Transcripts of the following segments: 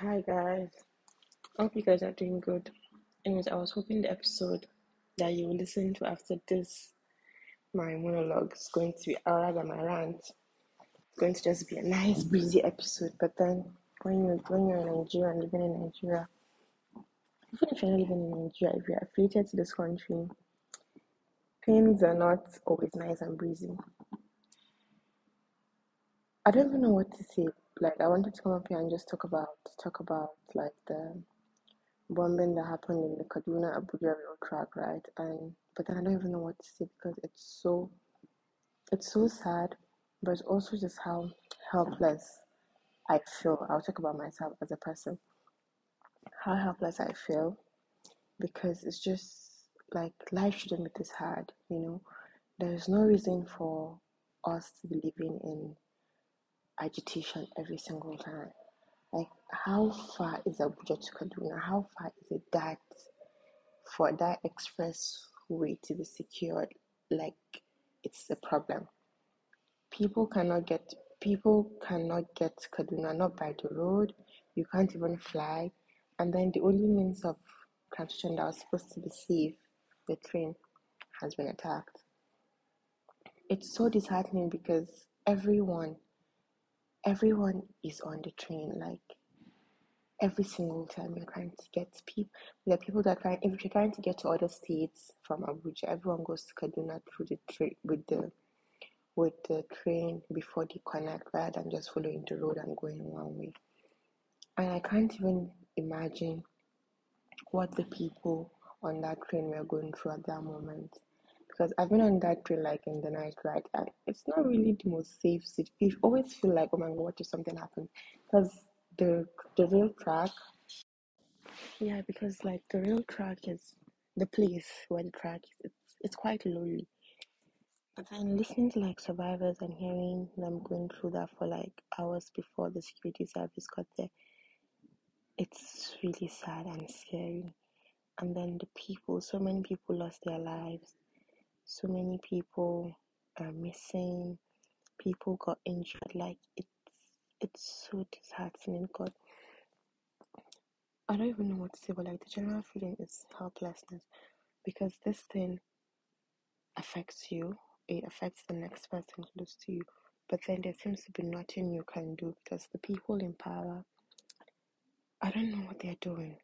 Hi guys, hope you guys are doing good. Anyways, I was hoping the episode that you will listen to after this, my monologue, is going to be, or rather my rant, it's going to just be a nice breezy episode. But then when you when you're in Nigeria and living in Nigeria, even if you're not living in Nigeria, if you're affiliated to this country, things are not always nice and breezy. I don't even know what to say. Like I wanted to come up here and just talk about talk about like the bombing that happened in the Kaduna Abuja rail track, right? And but then I don't even know what to say because it's so it's so sad, but it's also just how helpless I feel. I'll talk about myself as a person. How helpless I feel because it's just like life shouldn't be this hard, you know. There's no reason for us to be living in agitation every single time. Like, how far is Abuja to Kaduna? How far is it that for that expressway to be secured? Like, it's a problem. People cannot get people cannot get Kaduna not by the road. You can't even fly, and then the only means of transportation that was supposed to be safe, the train, has been attacked. It's so disheartening because everyone, everyone is on the train. Like every single time you're trying to get people, the people that are trying, if you're trying to get to other states from Abuja, everyone goes to Kaduna through the train with the with the train before they connect rather than just following the road and going one way. And I can't even imagine what the people on that train were going through at that moment. Because I've been on that train like in the night, right? And it's not really the most safe. You always feel like, oh my god, what if something happens? Because the the rail track, yeah, because like the rail track is the place where the track is. It's it's quite lonely. But then listening to like survivors and hearing them going through that for like hours before the security service got there, it's really sad and scary. And then the people, so many people lost their lives, so many people are missing, people got injured. Like it's it's so disheartening. God, I don't even know what to say, but like the general feeling is helplessness because this thing affects you, it affects the next person close to you, but then there seems to be nothing you can do because the people in power, I don't know what they're doing.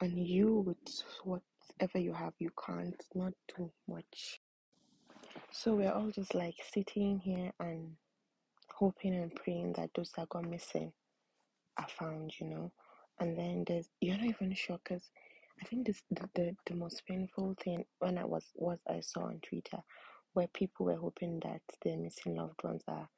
And you, with whatever you have, you can't not do much. So we're all just like sitting here and hoping and praying that those that got missing are found, you know. And then there's you're not even sure because I think this the, the the most painful thing when I was was I saw on Twitter where people were hoping that their missing loved ones are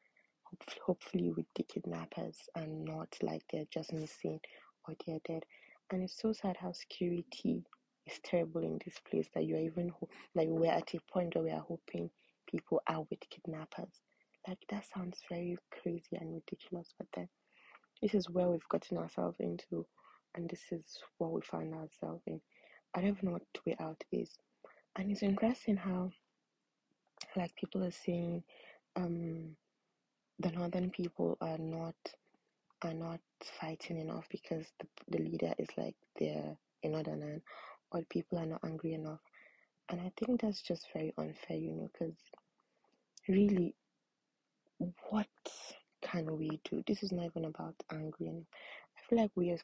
hopefully, hopefully with the kidnappers and not like they're just missing or they're dead. And it's so sad how security is terrible in this place that you're even ho- like we're at a point where we are hoping people are with kidnappers. Like that sounds very crazy and ridiculous, but then this is where we've gotten ourselves into, and this is what we find ourselves in. I don't even know what the way out is, and it's interesting how, like, people are saying, um, the northern people are not are not fighting enough because the, the leader is like they're a northerner, or people are not angry enough, and I think that's just very unfair, you know, because really, what can we do? This is not even about angry. And I feel like we as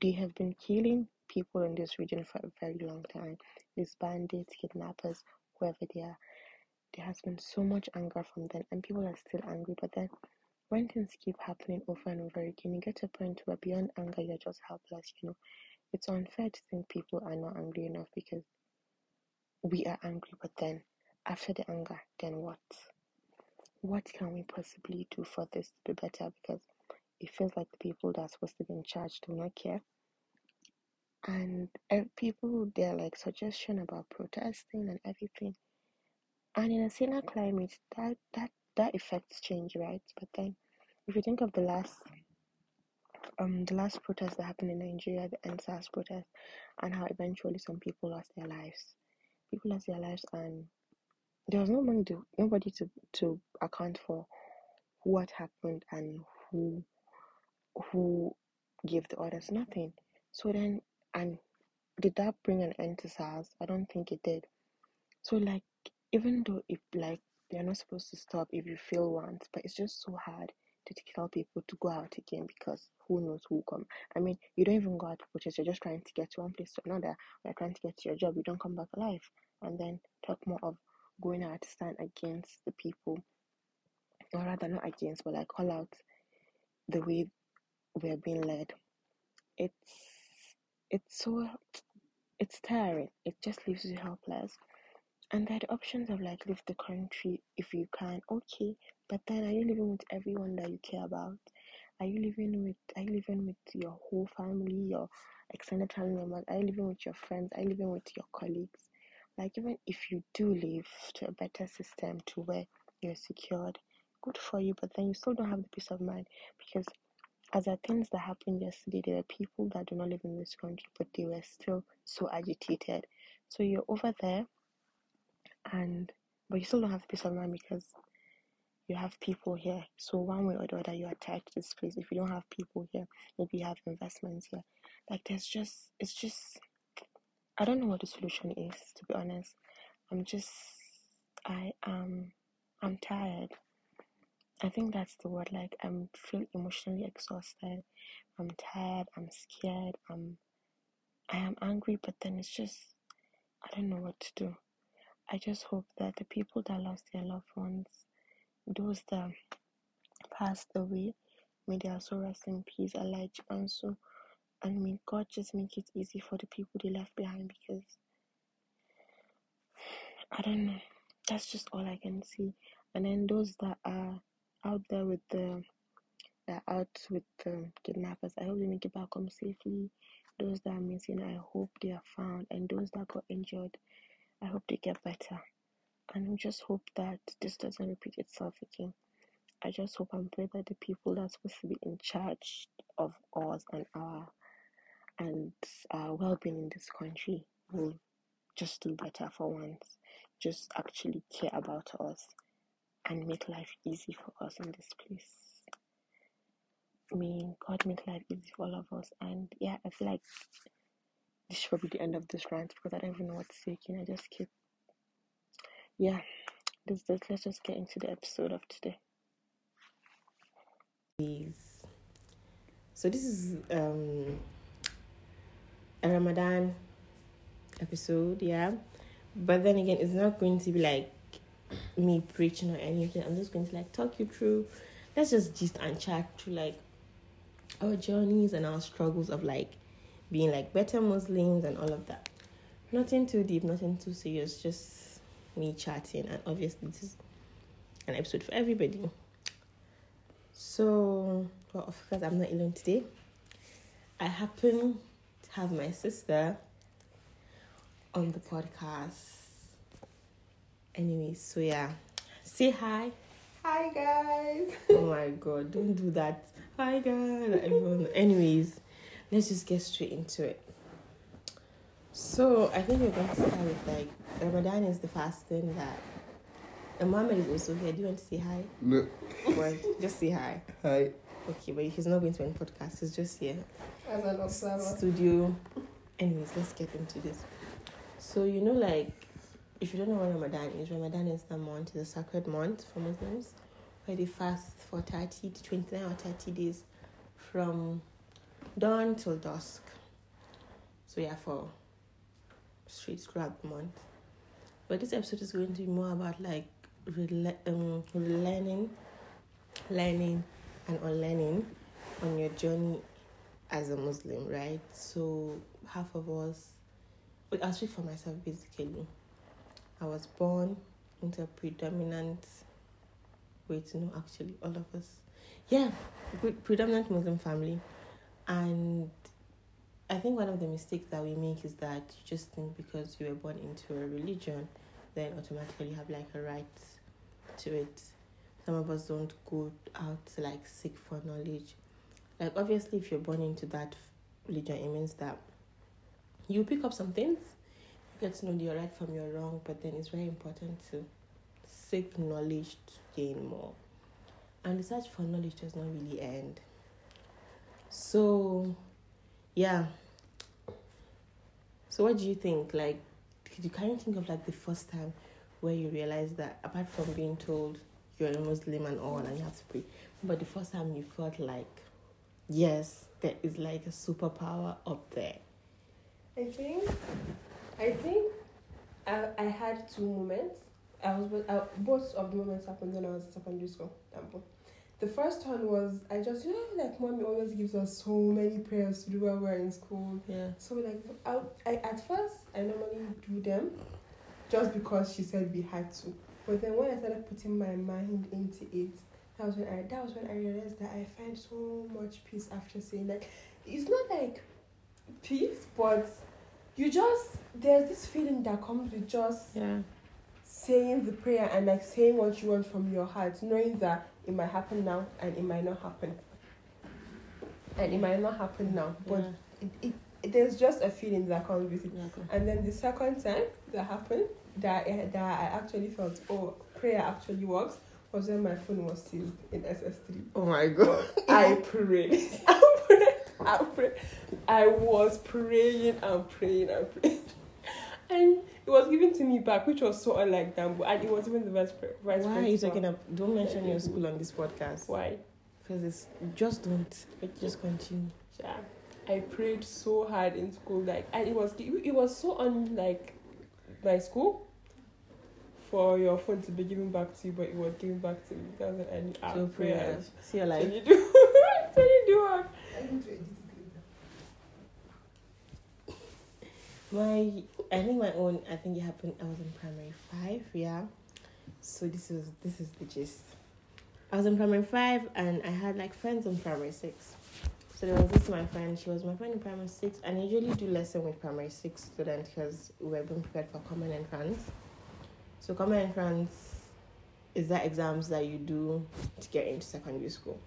they have been killing people in this region for a very long time. These bandits, kidnappers, whoever they are. There has been so much anger from them, and people are still angry. But then, when things keep happening over and over again, you get to a point where beyond anger, you're just helpless. You know, it's unfair to think people are not angry enough because we are angry. But then, after the anger, then what? What can we possibly do for this to be better? Because it feels like the people that are supposed to be in charge do not care and people they're like suggestion about protesting and everything and in a saner climate that that that affects change right but then if you think of the last Um, the last protest that happened in nigeria the EndSARS protest and how eventually some people lost their lives people lost their lives and there was nobody to nobody to to account for what happened and who who give the orders? Nothing. So then, and did that bring an end to SARS? I don't think it did. So like, even though if like you're not supposed to stop if you feel once, but it's just so hard to tell people to go out again because who knows who come. I mean, you don't even go out to. You're just trying to get to one place to another. You're trying to get to your job. You don't come back alive. And then talk more of going out to stand against the people, or rather not against, but like call out the way we're being led. It's it's so it's tiring. It just leaves you helpless. And there are options of like leave the country if you can, okay. But then are you living with everyone that you care about? Are you living with are you living with your whole family, your extended family members? Are you living with your friends? Are you living with your colleagues? Like even if you do live to a better system to where you're secured, good for you, but then you still don't have the peace of mind because as are things that happened yesterday, there are people that do not live in this country, but they were still so agitated. So you're over there and but you still don't have peace of mind because you have people here. So one way or the other, you're attached to this place. If you don't have people here, maybe you have investments here. Like there's just, it's just, I don't know what the solution is. To be honest, I'm just, I am, I'm tired. I think that's the word. Like I'm feel emotionally exhausted. I'm tired. I'm scared. I'm, I am angry. But then it's just, I don't know what to do. I just hope that the people that lost their loved ones, those that passed away, may their soul rest in peace, Elijah and so and may God just make it easy for the people they left behind because I don't know. That's just all I can see. And then those that are out there with the that out with the kidnappers, I hope they make it back home safely. Those that are missing, I hope they are found. And those that got injured, I hope they get better. And we just hope that this doesn't repeat itself again. I just hope and pray that the people that are supposed to be in charge of us and our and our well-being in this country will just do better for once. Just actually care about us and make life easy for us in this place. May God make life easy for all of us. And yeah, I feel like this should probably be the end of this rant because I don't even know what to say. Can I just keep yeah. This, this let's just get into the episode of today. Please. So this is um a Ramadan episode, yeah. But then again, it's not going to be like me preaching or anything. I'm just going to like talk you through. Let's just gist and chat through like our journeys and our struggles of like being like better Muslims and all of that. Nothing too deep, nothing too serious, just me chatting. And obviously, this is an episode for everybody. So, well, of course, I'm not alone today. I happen to have my sister on the podcast. Anyways, so yeah, say hi. Hi guys. Oh my god, don't do that. Hi guys, everyone. Anyways, let's just get straight into it. So I think we're going to start with like Ramadan is the fasting that and Mohammed is also here. Do you want to say hi? No. Well, just say hi. Hi. Okay, but he's not going to any podcast. He's just here. As an observer. Studio. Anyways, let's get into this. So you know, like, if you don't know what Ramadan is, Ramadan is the month, it's a sacred month for Muslims, where they fast for thirty to twenty-nine or thirty days, from dawn till dusk. So yeah, for throughout the month. But this episode is going to be more about like rele- um, learning, learning, and unlearning on your journey as a Muslim, right? So half of us, wait, I'll speak for myself basically. I was born into a predominant, wait, no, actually, all of us, yeah, pre- predominant Muslim family, and I think one of the mistakes that we make is that you just think because you were born into a religion, then automatically you have like a right to it. Some of us don't go out to like seek for knowledge. Like obviously, if you're born into that religion, it means that you pick up some things, you get to know your right from your wrong. But then it's very important to seek knowledge to gain more. And the search for knowledge does not really end. So, yeah. So, what do you think? Like, you kind of think of like the first time where you realized that apart from being told you're a Muslim and all and you have to pray, but the first time you felt like, yes, there is like a superpower up there. I think, I think, I, I had two moments. I was I, both of the moments happened when I was in secondary school. Example. The first one was I just you know like mommy always gives us so many prayers to do while we're in school. Yeah. So like I, I at first I normally do them, just because she said we had to. But then when I started putting my mind into it, that was when I that was when I realized that I find so much peace after saying like it's not like peace, but you just there's this feeling that comes with just Yeah. saying the prayer and like saying what you want from your heart, knowing that it might happen now and it might not happen. And it might not happen now, but yeah. it, it, there's just a feeling that comes with it. Exactly. And then the second time that happened, that I, that I actually felt, oh, prayer actually works, was when my phone was seized in SS3. Oh my god. I prayed. I prayed. I prayed. I was praying and praying and praying. And it was given to me back, which was so unlike Dambo. And it was even the vice, pre- vice Why are you talking about? Don't mention your school on this podcast. Why? Because it's just don't. Just continue. Yeah. I prayed so hard in school, like, and it was it was so unlike my school for your phone to be given back to you, but it was given back to me. That was an ah, So prayers. prayers. See your Can life. you do? Can you do what? My, I think my own. I think it happened. I was in primary five. Yeah. So this is this is the gist. I was in primary five, and I had like friends in primary six. So there was this my friend. She was my friend in primary six, and I usually do lesson with primary six students because we were being prepared for common entrance. So common entrance is that exams that you do to get into secondary school.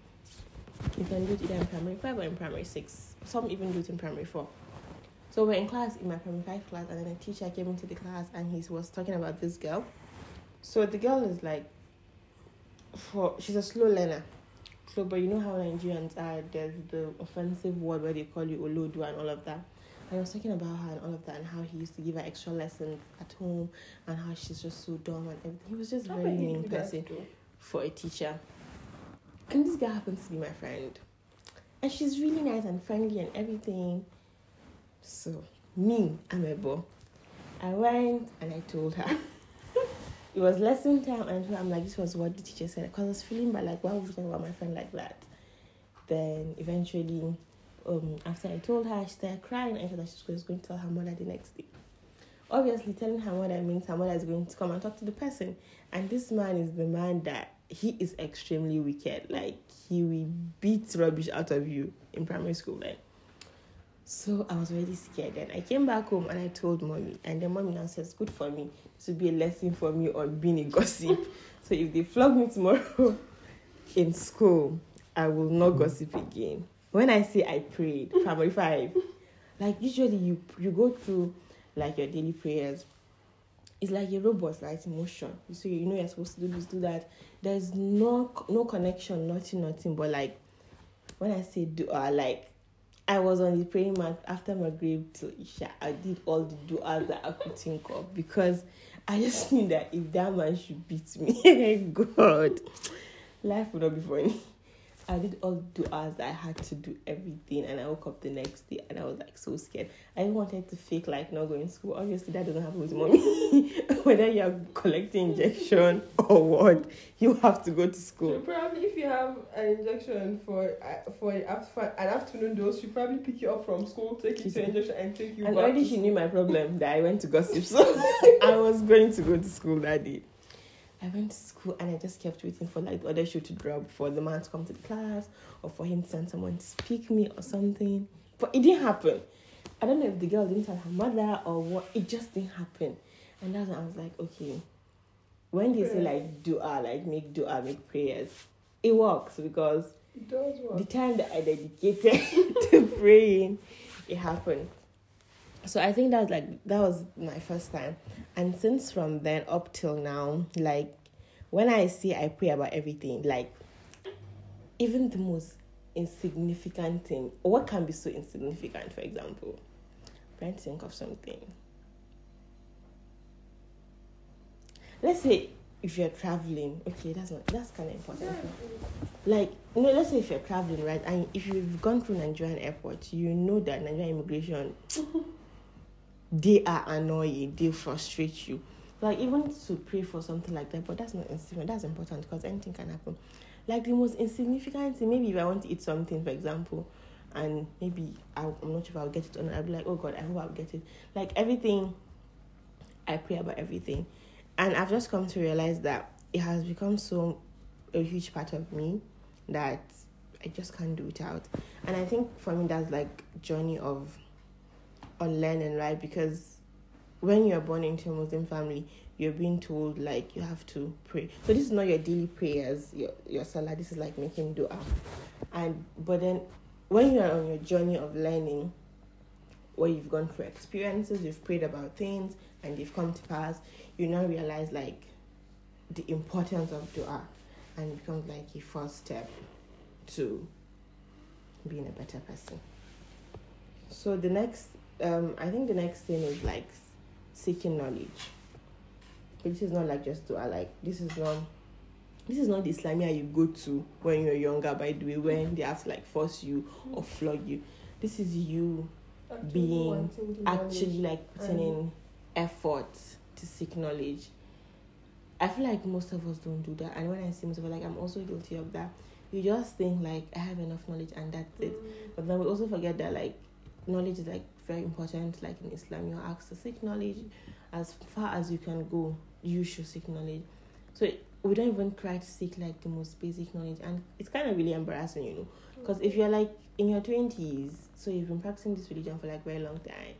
You can do it either in primary five or in primary six. Some even do it in primary four. So we're in class in my primary five class, and then a teacher came into the class and he was talking about this girl. So the girl is like, for she's a slow learner. So, but you know how Nigerians are. There's the offensive word where they call you olodu and all of that. And I was talking about her and all of that, and how he used to give her extra lessons at home, and how she's just so dumb and everything. He was just How very mean person for a teacher. And this girl happens to be my friend. And she's really nice and friendly and everything. So, me, I'm a boy. I went and I told her. it was lesson time, and I'm like, this was what the teacher said. Because I was feeling bad, like, why would you talk about my friend like that? Then eventually, um, after I told her, she started crying and she thought she was going to tell her mother the next day. Obviously, telling her mother means her mother is going to come and talk to the person. And this man is the man that he is extremely wicked. Like he will beat rubbish out of you in primary school. Then, so I was really scared. Then I came back home and I told mommy, and then mommy now says, "Good for me. This will be a lesson for me on being a gossip. so if they flog me tomorrow in school, I will not gossip again." When I say I prayed, primary five, like usually you you go through like your daily prayers it's like a robot like motion so you know you're supposed to do this do that there's no no connection nothing nothing but like when i say dua uh, like i was on the praying mat after maghrib till isha i did all the duas that i could think of because i just knew that if that man should beat me god. Life would not be funny I did all the du'as that I had to do everything, and I woke up the next day and I was like so scared. I wanted to fake like not going to school. Obviously, that doesn't happen with mommy. Whether you're collecting injection or what, you have to go to So school. probably if you have an injection for uh, for an an afternoon dose, she probably pick you up from school, take you to injection, and take you And back. already she knew my problem that I went to gossip, so I was going to go to school that day. I went to school and I just kept waiting for like the other shoe to drop for the man to come to the class or for him to send someone to speak me or something. But it didn't happen. I don't know if the girl didn't tell her mother or what. It just didn't happen. And that's when I was like, okay. When they say like dua, like make dua, make prayers, it works because It does the time that I dedicated to praying, it happened. So I think that was like that was my first time, and since from then up till now, like when I say I pray about everything, like even the most insignificant thing, what can be so insignificant, for example? I'm trying to think of something. Let's say if you're traveling, okay, that's not that's kind of important. Like, you know, let's say if you're traveling, right, and if you've gone through Nigerian airport, you know that Nigerian immigration, they are annoying, they frustrate you. Like even to pray for something like that, but that's not insignificant. That's important because anything can happen. Like the most insignificant thing, maybe if I want to eat something, for example, and maybe I'll, I'm not sure if I'll get it or not. I'll be like, oh God, I hope I'll get it. Like everything, I pray about everything, and I've just come to realize that it has become so a huge part of me that I just can't do without. And I think for me that's like journey of unlearning, right? Because when you're born into a Muslim family, you're being told like you have to pray. So this is not your daily prayers, your your salah. This is like making dua, and but then when you are on your journey of learning, where you've gone through experiences, you've prayed about things, and they've come to pass, you now realize like the importance of dua, and it becomes like a first step to being a better person. So the next, um, I think the next thing is like seeking knowledge. This is not like just dua. Like this is not. This is not the Islamia you go to when you're younger. By the way, when they have to like force you or flog you. This is you Actually being actually like putting in effort to seek knowledge. I feel like most of us don't do that, and when I see most of it, like I'm also guilty of that. You just think like I have enough knowledge and that's it, Mm. but then we also forget that like knowledge is like very important. Like in Islam, you're asked to seek knowledge as far as you can go. You should seek knowledge. So we don't even try to seek like the most basic knowledge, and it's kind of really embarrassing, you know. Because if you're like in your twenties, so you've been practicing this religion for like very long time,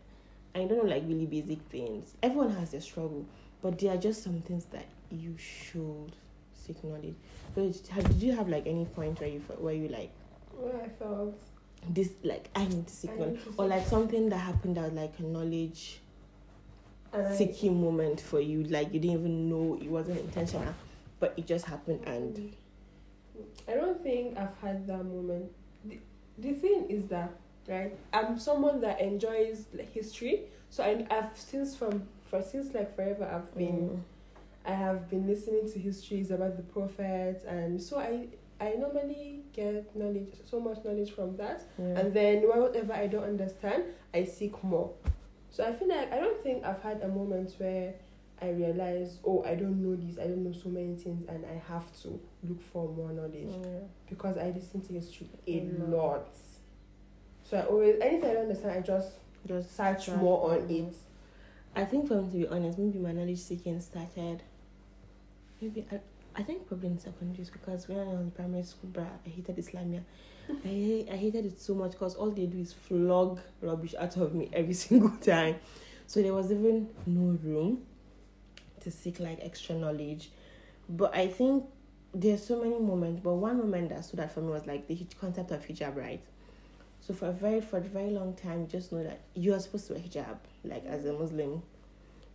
and you don't know like really basic things. Everyone has their struggle, but there are just some things that you should seek knowledge. So have, did you have like any point where you where you like Where I felt this like I need to seek knowledge, or like something that happened that was like a knowledge seeking moment for you, like you didn't even know it wasn't intentional, but it just happened and I don't think I've had that moment. The, the thing is that, right? I'm someone that enjoys history, so I, I've since from for since like forever I've been Mm. I have been listening to histories about the prophets, and so I I normally get knowledge so much knowledge from that, yeah. and then whatever I don't understand, I seek more. So I feel like I don't think I've had a moment where I realize, oh, I don't know this, I don't know so many things, and I have to look for more knowledge Yeah. because I listen to history a A lot. So I always anything I don't understand, I just just search more on it. I think for me to be honest, maybe my knowledge seeking started. Maybe I, think probably in secondary school because when I was in primary school, bruh, I hated Islamia. I I hated it so much because all they do is flog rubbish out of me every single time. So there was even no room to seek like extra knowledge. But I think there's so many moments. But one moment that stood out for me was like the concept of hijab, right? So for a very for a very long time, you just know that you are supposed to wear hijab, like as a Muslim,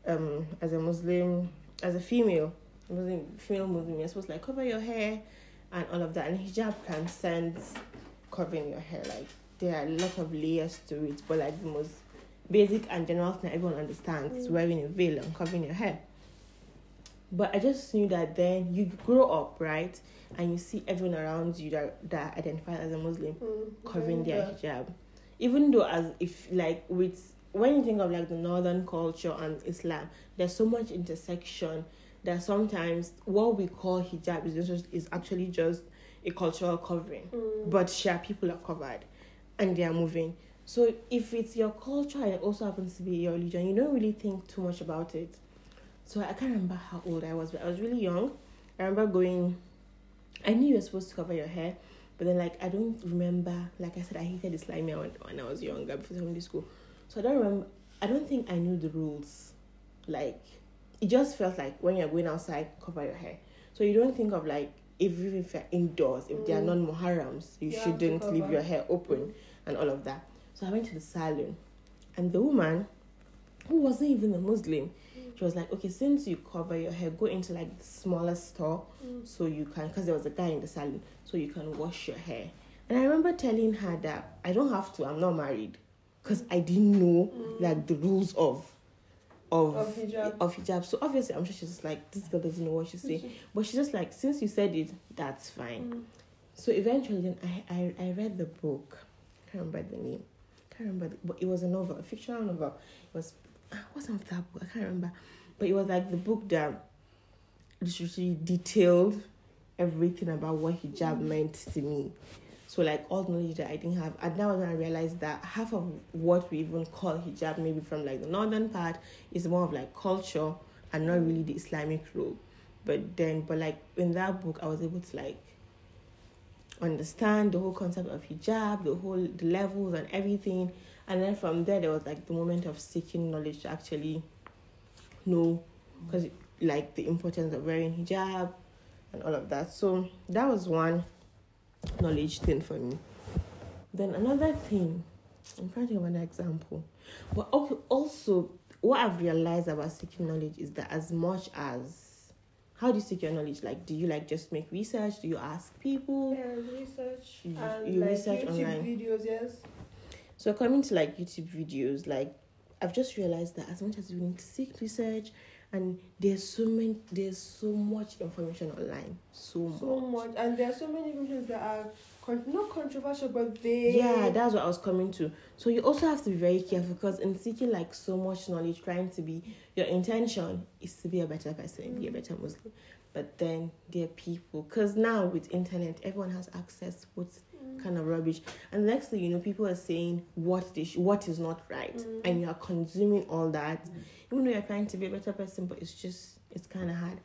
um, as a Muslim, as a female, Muslim female Muslim, you're supposed to like cover your hair and all of that. And hijab transcends covering your hair. Like there are a lot of layers to it, but like the most basic and general thing everyone understands is Mm. wearing a veil and covering your hair. But I just knew that then you grow up, right? And you see everyone around you that, that identify as a Muslim Mm, covering their hijab. Even though as if like with when you think of like the northern culture and Islam, there's so much intersection that sometimes what we call hijab is just is actually just a cultural covering. Mm. But Shia people are covered and they are moving. So if it's your culture and it also happens to be your religion, you don't really think too much about it. So I can't remember how old I was, but I was really young. I remember going I knew you were supposed to cover your hair, but then like I don't remember like I said I hated Islamia when, when I was younger before secondary school. So I don't remember I don't think I knew the rules. Like it just felt like when you're going outside, cover your hair. So you don't think of like if even if you're indoors, if they are Mm. non mahrams, you to shouldn't leave your hair open and all of that. So I went to the salon and the woman who wasn't even a Muslim, she was like, Okay, since you cover your hair, go into like the smaller store Mm. so you can because there was a guy in the salon, so you can wash your hair And I remember telling her that I don't have to, I'm not married. Because I didn't know like the rules of of Of hijab. of hijab. So obviously I'm sure she's just like this girl doesn't know what she's saying. But she's just like, since you said it, that's fine. Mm. So eventually then I, I, I read the book. I can't remember the name. I can't remember the, but it was a novel, a fictional novel. It was ah, of that book? I can't remember. But it was like the book that literally detailed everything about what hijab meant to me. So like all the knowledge that I didn't have, and now when I realized that half of what we even call hijab, maybe from like the northern part, is more of like culture and not really the Islamic rule. But then, but like in that book, I was able to like understand the whole concept of hijab, the whole the levels and everything. And then from there, there was like the moment of seeking knowledge to actually know, because like the importance of wearing hijab and all of that. So that was one knowledge thing for me. Then another thing, I'm trying to of an example. But also what I've realized about seeking knowledge is that as much as how do you seek your knowledge? Like, do you like just make research? Do you ask people? Yeah, research You- and you like research YouTube online. videos. Yes. So coming to like YouTube videos, like I've just realized that as much as you need to seek research, and there's so many, there's so much information online, so, So much. much, and there are so many videos that are con- not controversial, but they Yeah, that's what I was coming to. So you also have to be very careful because in seeking like so much knowledge, trying to be your intention is to be a better person, be a mm. better Muslim. But then there are people because now with internet, everyone has access to what's mm. kind of rubbish. And next thing you know, people are saying what they sh- what is not right, Mm. and you are consuming all that, mm. Even though you're trying to be a better person, but it's just it's kind of hard.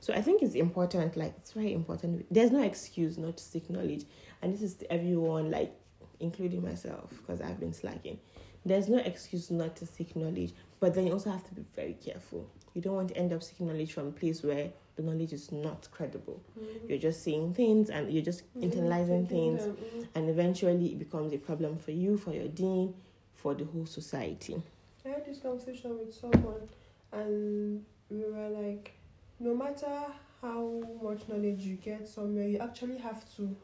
So I think it's important, like it's very important. There's no excuse not to seek knowledge, and this is to everyone, like including myself, because I've been slacking. There's no excuse not to seek knowledge, but then you also have to be very careful. You don't want to end up seeking knowledge from a place where the knowledge is not credible. You're just seeing things and you're just internalizing things, Mm. and eventually it becomes a problem for you, for your deen, for the whole society. I had this conversation with someone, and we were like, no matter how much knowledge you get somewhere, you actually have to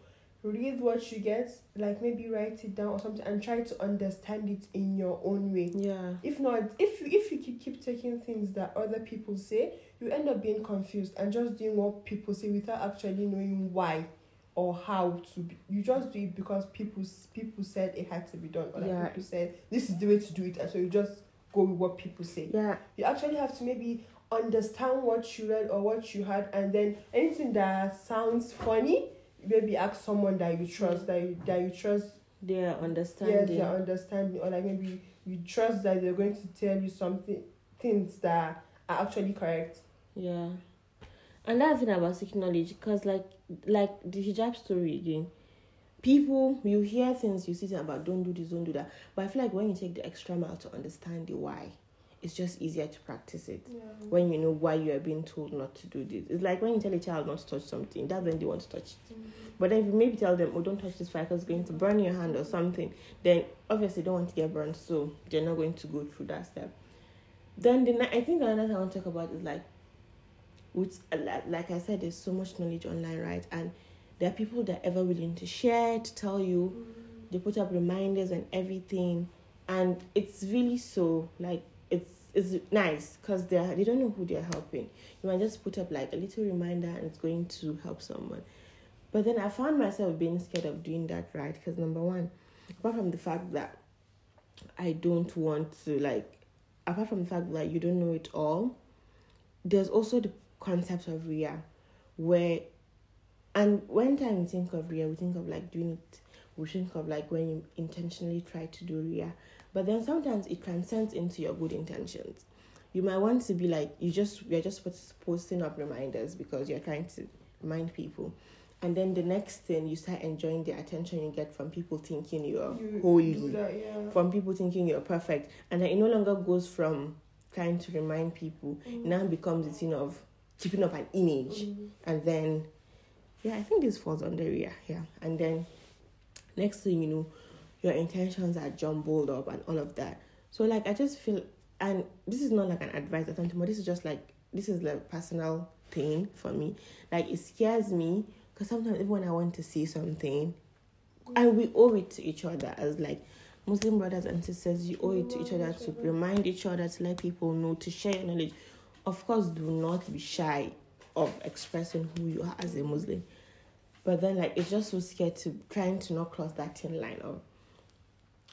read what you get, like maybe write it down or something, and try to understand it in your own way. Yeah. If not, if you, if you keep, keep taking things that other people say, you end up being confused and just doing what people say without actually knowing why or how to. Be. You just do it because people people said it had to be done, or like Yeah. people said this is the way to do it, and so you just go with what people say. Yeah. You actually have to maybe understand what you read or what you heard, and then anything that sounds funny, maybe ask someone that you trust, that you, that you trust Their yes, understanding. their understanding, or like maybe you trust that they're going to tell you something, things that are actually correct. Yeah. And that's the thing about seeking knowledge, because like like the hijab story again, people you hear things you see things about don't do this, don't do that. But I feel like when you take the extra mile to understand the why, it's just easier to practice it. Yeah. When you know why you are being told not to do this. It's like when you tell a child not to touch something, that's when they want to touch it. Mm-hmm. But then if you maybe tell them, oh don't touch this fire because it's going to burn your hand or something, then obviously they don't want to get burned, so they're not going to go through that step. Then the I think another thing I want to talk about is like with like- like I said, there's so much knowledge online, right? And there are people that are ever willing to share, to tell you. They put up reminders and everything, and it's really so like it's it's nice because they they don't know who they're helping. You might just put up like a little reminder, and it's going to help someone. But then I found myself being scared of doing that, right? Because number one, apart from the fact that I don't want to like, apart from the fact that you don't know it all, there's also the concept of riya, where, and when time we think of riya, we think of like doing it, we think of like when you intentionally try to do riya, but then sometimes it transcends into your good intentions. You might want to be like you just you're just posting up reminders because you're trying to remind people, and then the next thing you start enjoying the attention you get from people thinking you're You holy. that, yeah. from people thinking you're perfect. And then it no longer goes from trying to remind people. It now becomes a thing of keeping up an image. Mm. and then yeah i think this falls under yeah yeah and then next thing you know your intentions are jumbled up and all of that so like i just feel and this is not like an advice or something but this is just like this is like personal thing for me like it scares me because sometimes even when i want to see something and we owe it to each other as like Muslim brothers and sisters. You owe it to each other to remind each other to let people know to share your knowledge. Of course, do not be shy of expressing who you are as a Muslim. But then, like, it's just so scared to trying to not cross that thin line of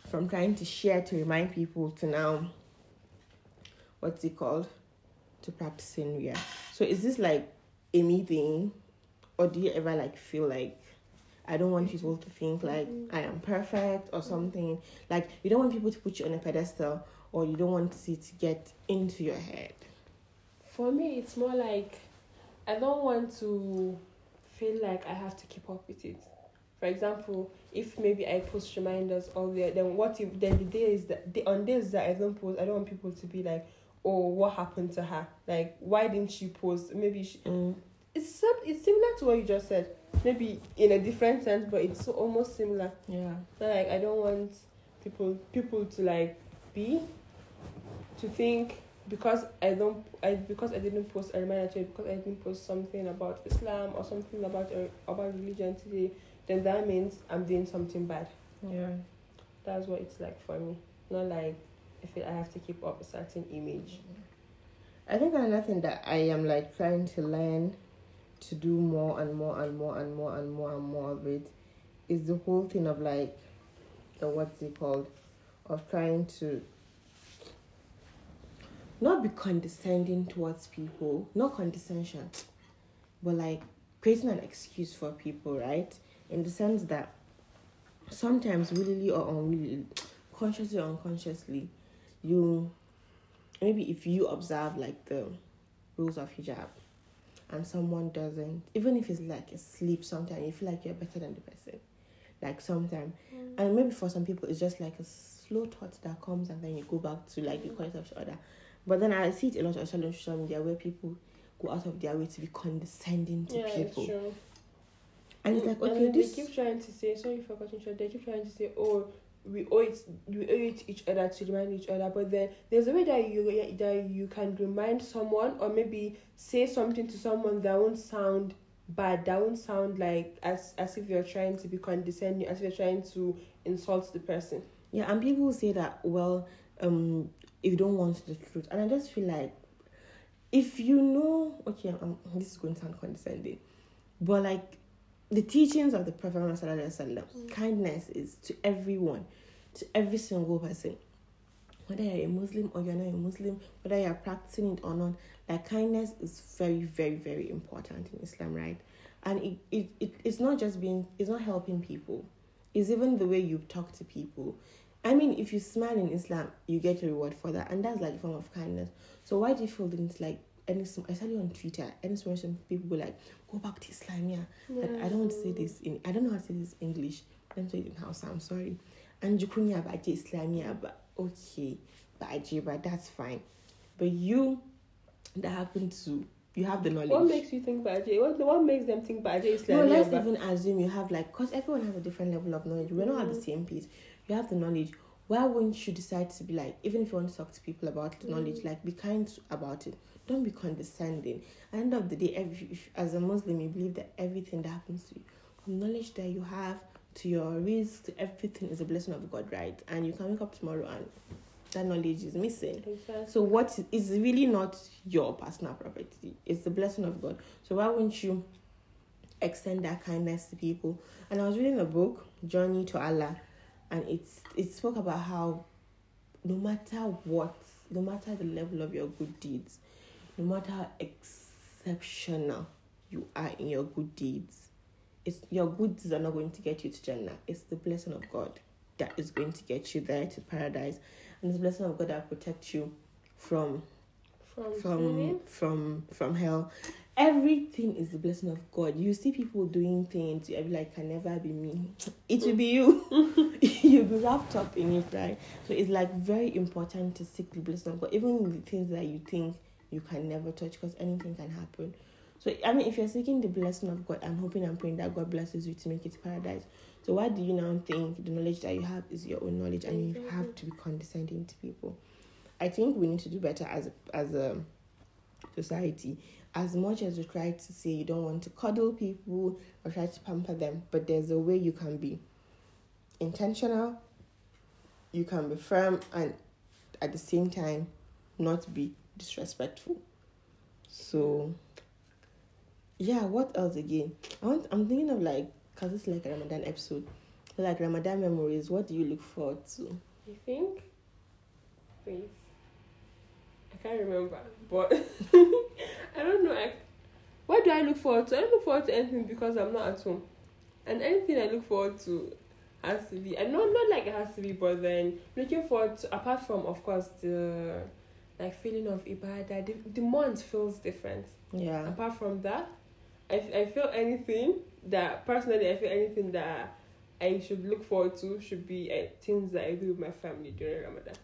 from trying to share to remind people to now, what's it called, to practicing yeah. So is this like a me thing, or do you ever like feel like I don't want people to think like I am perfect or something. Like you don't want people to put you on a pedestal or you don't want it to get into your head. For me, it's more like I don't want to feel like I have to keep up with it. For example, if maybe I post reminders all the then what if then the day is that the on days that I don't post, I don't want people to be like, oh, what happened to her? Like, why didn't she post? Maybe she. Mm. It's. It's similar to what you just said. Maybe in a different sense, but it's almost similar. Yeah. So like, I don't want people people to like be to think because I don't I because I didn't post a reminder today because I didn't post something about Islam or something about uh, about religion today, then that means I'm doing something bad. Yeah. That's what it's like for me. Not like I feel I have to keep up a certain image. I think another thing that I am like trying to learn to do more and more and more and more and more and more of it is the whole thing of like the what's it called of trying to not be condescending towards people, not condescension, but like creating an excuse for people, right? In the sense that sometimes willingly or unwillingly, consciously or unconsciously, you maybe if you observe like the rules of hijab and someone doesn't, even if it's like a sleep sometimes you feel like you're better than the person. Like sometimes. Mm. And maybe for some people it's just like a slow thought that comes and then you go back to like the quality of each other. But then I see it a lot on social media where people go out of their way to be condescending to yeah, people. it's true. And it's like, okay, then this they keep trying to say sorry for cutting short. They keep trying to say, oh, we owe it, we owe it to each other to remind each other. But then there's a way that you that you can remind someone or maybe say something to someone that won't sound bad. That won't sound like as as if you're trying to be condescending, as if you're trying to insult the person. Yeah, and people say that, well, um, if you don't want the truth. And I just feel like if you know, okay, um, this is going to sound condescending, but like the teachings of the Prophet Muhammad Wasallam, kindness is to everyone, to every single person. Whether you're a Muslim or you're not a Muslim, whether you're practicing it or not, like kindness is very, very, very important in Islam, right? And it, it, it it's not just being, it's not helping people. It's even the way you talk to people. I mean, if you smile in Islam, you get a reward for that, and that's like a form of kindness. So why do you feel that it's like any? I saw you on Twitter. Any some people go like, "Go back to Islam, yeah." But I don't want to say this in. I don't know how to say this in English. Let me say it in Hausa. I'm sorry. And you couldn't baje Islamia, but okay, but that's fine. But you, that happened to you have the knowledge. What makes you think Baje? What what makes them think Baje is No, let's even assume you have like, cause everyone has a different level of knowledge. We're not at the Mhm. same pace. You have the knowledge. Why wouldn't you decide to be like, even if you want to talk to people about the knowledge, Mhm. like be kind about it. Don't be condescending. At the end of the day, every, if, as a Muslim, you believe that everything that happens to you, from knowledge that you have to your rizq to everything is a blessing of God, right? And you can wake up tomorrow and that knowledge is missing. Exactly. So what is really not your personal property. It's the blessing of God. So why wouldn't you extend that kindness to people? And I was reading a book, Journey to Allah, and it's it spoke about how no matter what, no matter the level of your good deeds, no matter how exceptional you are in your good deeds, it's your good deeds are not going to get you to Jannah. It's the blessing of God that is going to get you there to paradise and it's the blessing of God that protects you from from from from from hell. Everything is the blessing of God. You see people doing things, you be like, can never be me. It will be you. You'll be wrapped up in it, right? So it's like very important to seek the blessing of God, even the things that you think you can never touch, because anything can happen. So I mean, if you're seeking the blessing of God and hoping and praying that God blesses you to make it paradise, so why do you now think the knowledge that you have is your own knowledge and you have to be condescending to people? I think we need to do better as as a society. As much as you try to say you don't want to cuddle people or try to pamper them, but there's a way you can be intentional, you can be firm, and at the same time, not be disrespectful. So, yeah, what else again? I want. I'm thinking of like, cause it's like a Ramadan episode. Like Ramadan memories. What do you look forward to? You think? Wait. I can't remember, but I don't know. I, what do I look forward to? I don't look forward to anything because I'm not at home, and anything I look forward to has to be. And not not like it has to be, but then looking forward to apart from of course the like feeling of ibadah. The, the month feels different. Yeah. Apart from that, I, I feel anything that personally I feel anything that I should look forward to should be uh, things that I do with my family during Ramadan.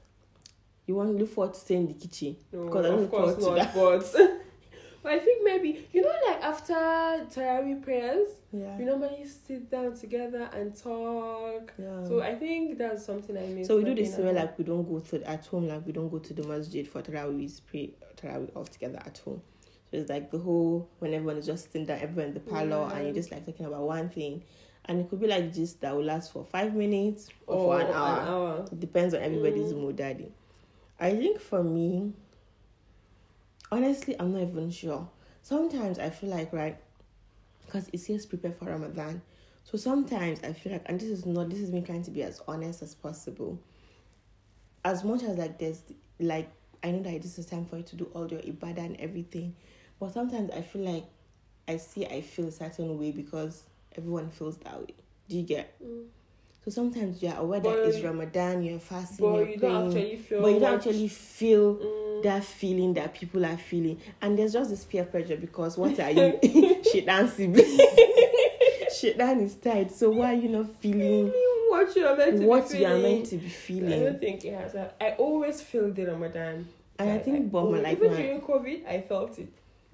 You want to look forward to staying in the kitchen? No, Because I don't of look course forward to not. But but I think maybe you know like after Tarawih prayers, Yeah. we normally sit down together and talk. yeah. So I think that's something I miss. So we do this where like we don't go to at home, like we don't go to the masjid for tarawih, we pray tarawih all together at home. So it's like the whole when everyone is just sitting down, everyone in the parlor, and you're just like talking about one thing, and it could be like just that will last for five minutes or, for an hour. It depends on everybody's Mm. mood, daddy. I think for me, honestly, I'm not even sure. Sometimes I feel like right, because it says prepare for Ramadan. So sometimes I feel like, and this is not, this is me trying to be as honest as possible. As much as like there's like I know that this is time for you to do all your ibadah and everything, but sometimes I feel like I see I feel a certain way because everyone feels that way. Do you get? Mm. So sometimes you're aware But that it's Ramadan, you're fasting, But you're you praying, don't actually feel. but you don't much- actually feel Mm. that feeling that people are feeling, and there's just this peer pressure because what are you, dancing, shit down is tight. So why are you not feeling what you are meant to what be you are feeling? meant to be I don't think it has. I, I always feel the Ramadan. And I think, but my always- like even my, during COVID, I felt it.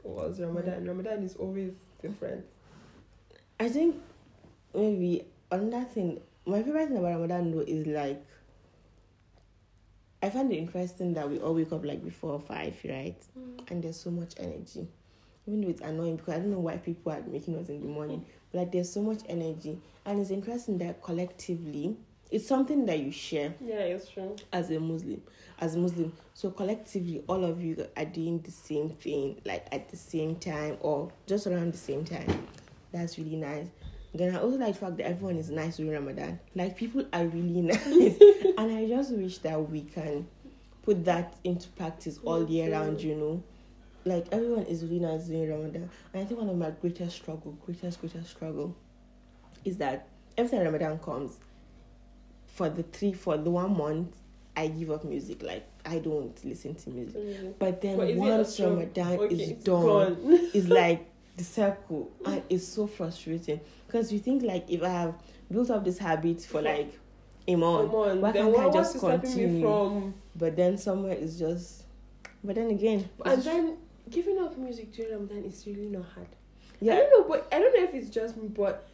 Was Ramadan. Ramadan is always different. I think maybe another thing. My favorite thing about Ramadan though is like I find it interesting that we all wake up like before five, right? Mm. And there's so much energy. Even though it's annoying because I don't know why people are making us in the morning, but like there's so much energy, and it's interesting that collectively, it's something that you share Yeah, it's true. as a Muslim, as a Muslim. So collectively, all of you are doing the same thing, like at the same time or just around the same time. That's really nice. Then I also like the fact that everyone is nice during Ramadan. Like people are really nice, and I just wish that we can put that into practice all year round. You know, like everyone is really nice during Ramadan, and I think one of my greatest struggle, greatest greatest struggle, is that every time Ramadan comes, for the three for the one month, I give up music. Like I don't listen to music. But then But once? Ramadan Okay, is done, it's like the circle, and it's so frustrating because you think like if I have built up this habit for like a month, why then can't I just me continue? from? but then somewhere it's just. But then again, And then giving up music during Ramadan is really not hard. yeah I don't know, but I don't know if it's just me, but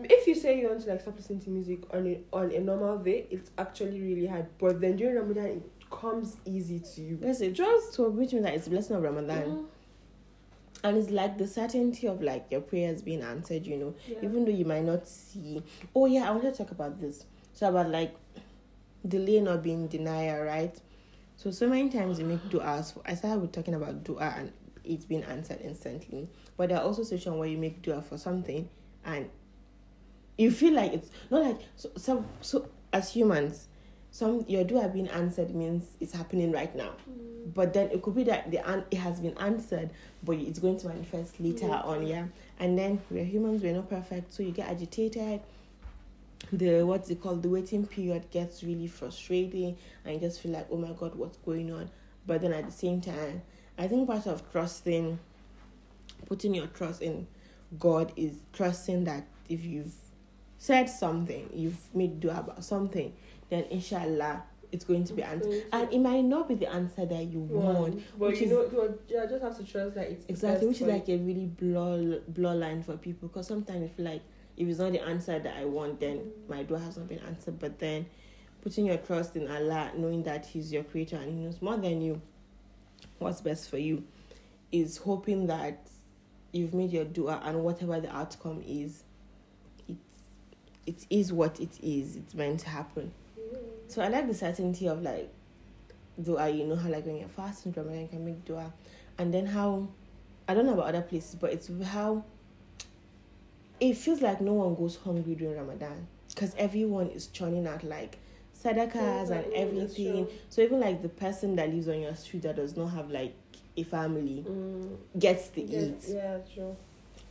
if you say you want to like stop listening to music on a on a normal day, it's actually really hard. But then during Ramadan, it comes easy to you. yes, it just to which means that it's the blessing of Ramadan, Mm, and it's like the certainty of like your prayers being answered. You know, yeah. even though you might not see. Oh yeah, I want to talk about this. So about like delay not being denial, right? So so many times we make du'as. For, I started with talking about du'a and it's been answered instantly. But there are also situations where you make du'a for something and you feel like it's not like so so, so as humans. Some your dua being answered means it's happening right now, Mm. but then it could be that the an- it has been answered, but it's going to manifest later Later. on, yeah. And then we're humans, we're not perfect, so you get agitated. The what's it called? The waiting period gets really frustrating, and you just feel like, oh my god, what's going on? But then at the same time, I think part of trusting, putting your trust in God is trusting that if you've said something, you've made dua about something, then inshallah it's going to be answered. And it might not be the answer that you want, but which you is- know, you just have to trust that it's Exactly, which is like a really blur blur line for people because sometimes feel like if it's not the answer that I want, then Mm. my dua has not been answered. But then putting your trust in Allah, knowing that He's your creator and He knows more than you what's best for you, is hoping that you've made your dua and whatever the outcome is, it's it is what it is. It's meant to happen. So I like the certainty of like dua. You know how like when you're fasting, Ramadan you can make dua, and then how I don't know about other places, but it's how it feels like no one goes hungry during Ramadan because everyone is churning out like sadaqahs and Yeah, that's everything. So even like the person that lives on your street that does not have like a family mm. gets to eat. yeah, true.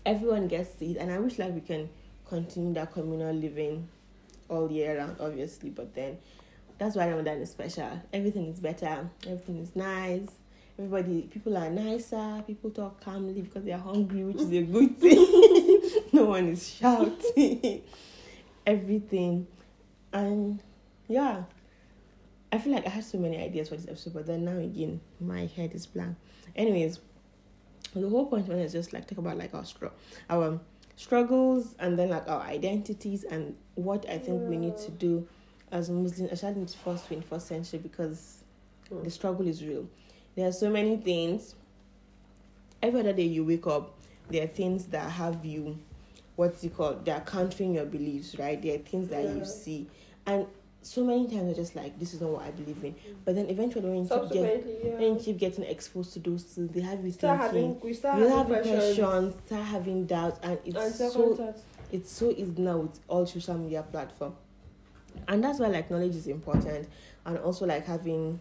Everyone gets to eat, and I wish like we can continue that communal living all year round, obviously. But then that's why Ramadan is special. Everything is better. Everything is nice. Everybody, people are nicer. People talk calmly because they are hungry, which is a good thing. no one is shouting. Everything, and yeah, I feel like I had so many ideas for this episode, but then now again, my head is blank. Anyways, the whole point was just like talk about like our str- our struggles and then like our identities and what I think we need to do as Muslims, especially in the first twenty first century, because hmm. the struggle is real. There are so many things. Every other day you wake up, there are things that have you, what's it called? They are countering your beliefs, right? There are things that Yeah. you see, and so many times you're just like, this is not what I believe in. But then eventually, when you keep getting Subsequently, when you keep getting exposed to those things, they have you Start thinking. having, we start You having have questions. questions, start having doubts, and it's and so it's so easy now with all social media platform, and that's why like knowledge is important, and also like having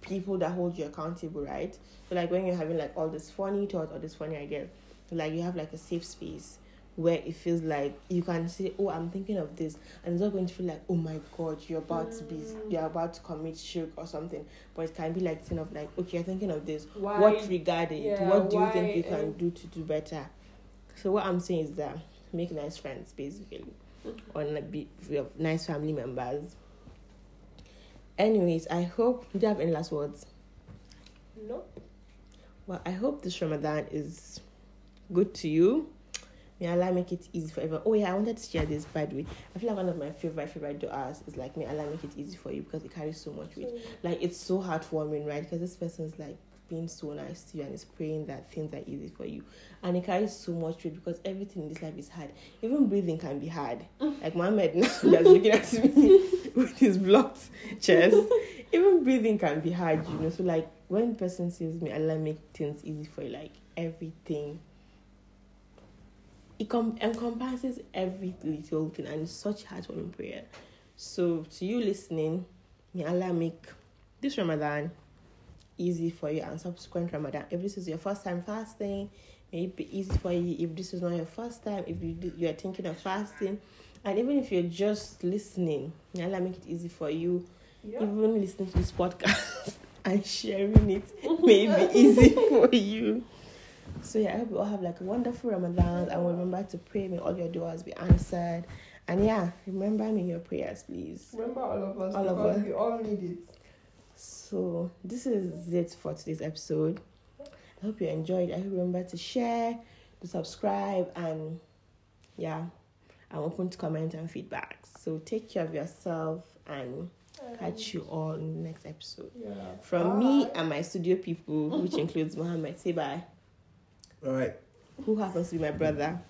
people that hold you accountable, right? So like when you're having like all this funny thoughts or this funny idea, like you have like a safe space where it feels like you can say, "Oh, I'm thinking of this," and it's not going to feel like, "Oh my God, you're about to be, Mm. you're about to commit shirk or something," but it can be like thing of like, "Okay, you're thinking of this. Why? What regarding it? yeah, What do you think you can do to do better?" So what I'm saying is that make nice friends, basically, or be we have nice family members. Anyways, I hope. Do you have any last words? No. Well, I hope this Ramadan is good to you. May Allah make it easy for everyone. Oh yeah, I wanted to share this by the way. I feel like one of my favorite favorite du'as is like may Allah make it easy for you because it carries so much weight. Like it's so heartwarming, right? Because this person's like being so nice to you and is praying that things are easy for you. And it carries so much weight because everything in this life is hard. Even breathing can be hard. Mm. Like Mohammed now that's looking at me with his blocked chest. Even breathing can be hard, you know. So like when person says me Allah make things easy for you, like everything it com- encompasses every little thing and it's such heartwarming prayer. So to you listening, may Allah make this Ramadan easy for you and subsequent Ramadan. If this is your first time fasting, may it be easy for you. If this is not your first time, if you do, you are thinking of fasting, and even if you're just listening, may Allah make it easy for you. Yeah. Even listening to this podcast and sharing it may it be easy for you. So yeah, I hope you all have like a wonderful Ramadan and remember to pray. May all your du'as be answered. And yeah, remember me in your prayers, please. Remember all of us All of us. we all need it. So this is it for today's episode. I hope you enjoyed. I hope you remember to share, to subscribe, and yeah, I'm open to comment and feedback. So take care of yourself and catch you all in the next episode. Yeah. From me and my studio people, which includes Mohammed, say bye. All right. Who happens to be my brother,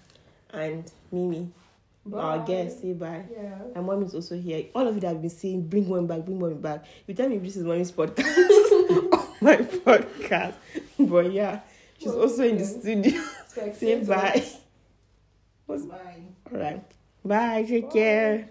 and Mimi, our Bye. guest. Say bye. Yeah. And mom is also here. All of you that have been saying, bring one back, bring one back. You tell me if this is mommy's podcast my podcast. But yeah, she's also in the studio. So Say bye. Bye. All right. Bye. Take Bye. care.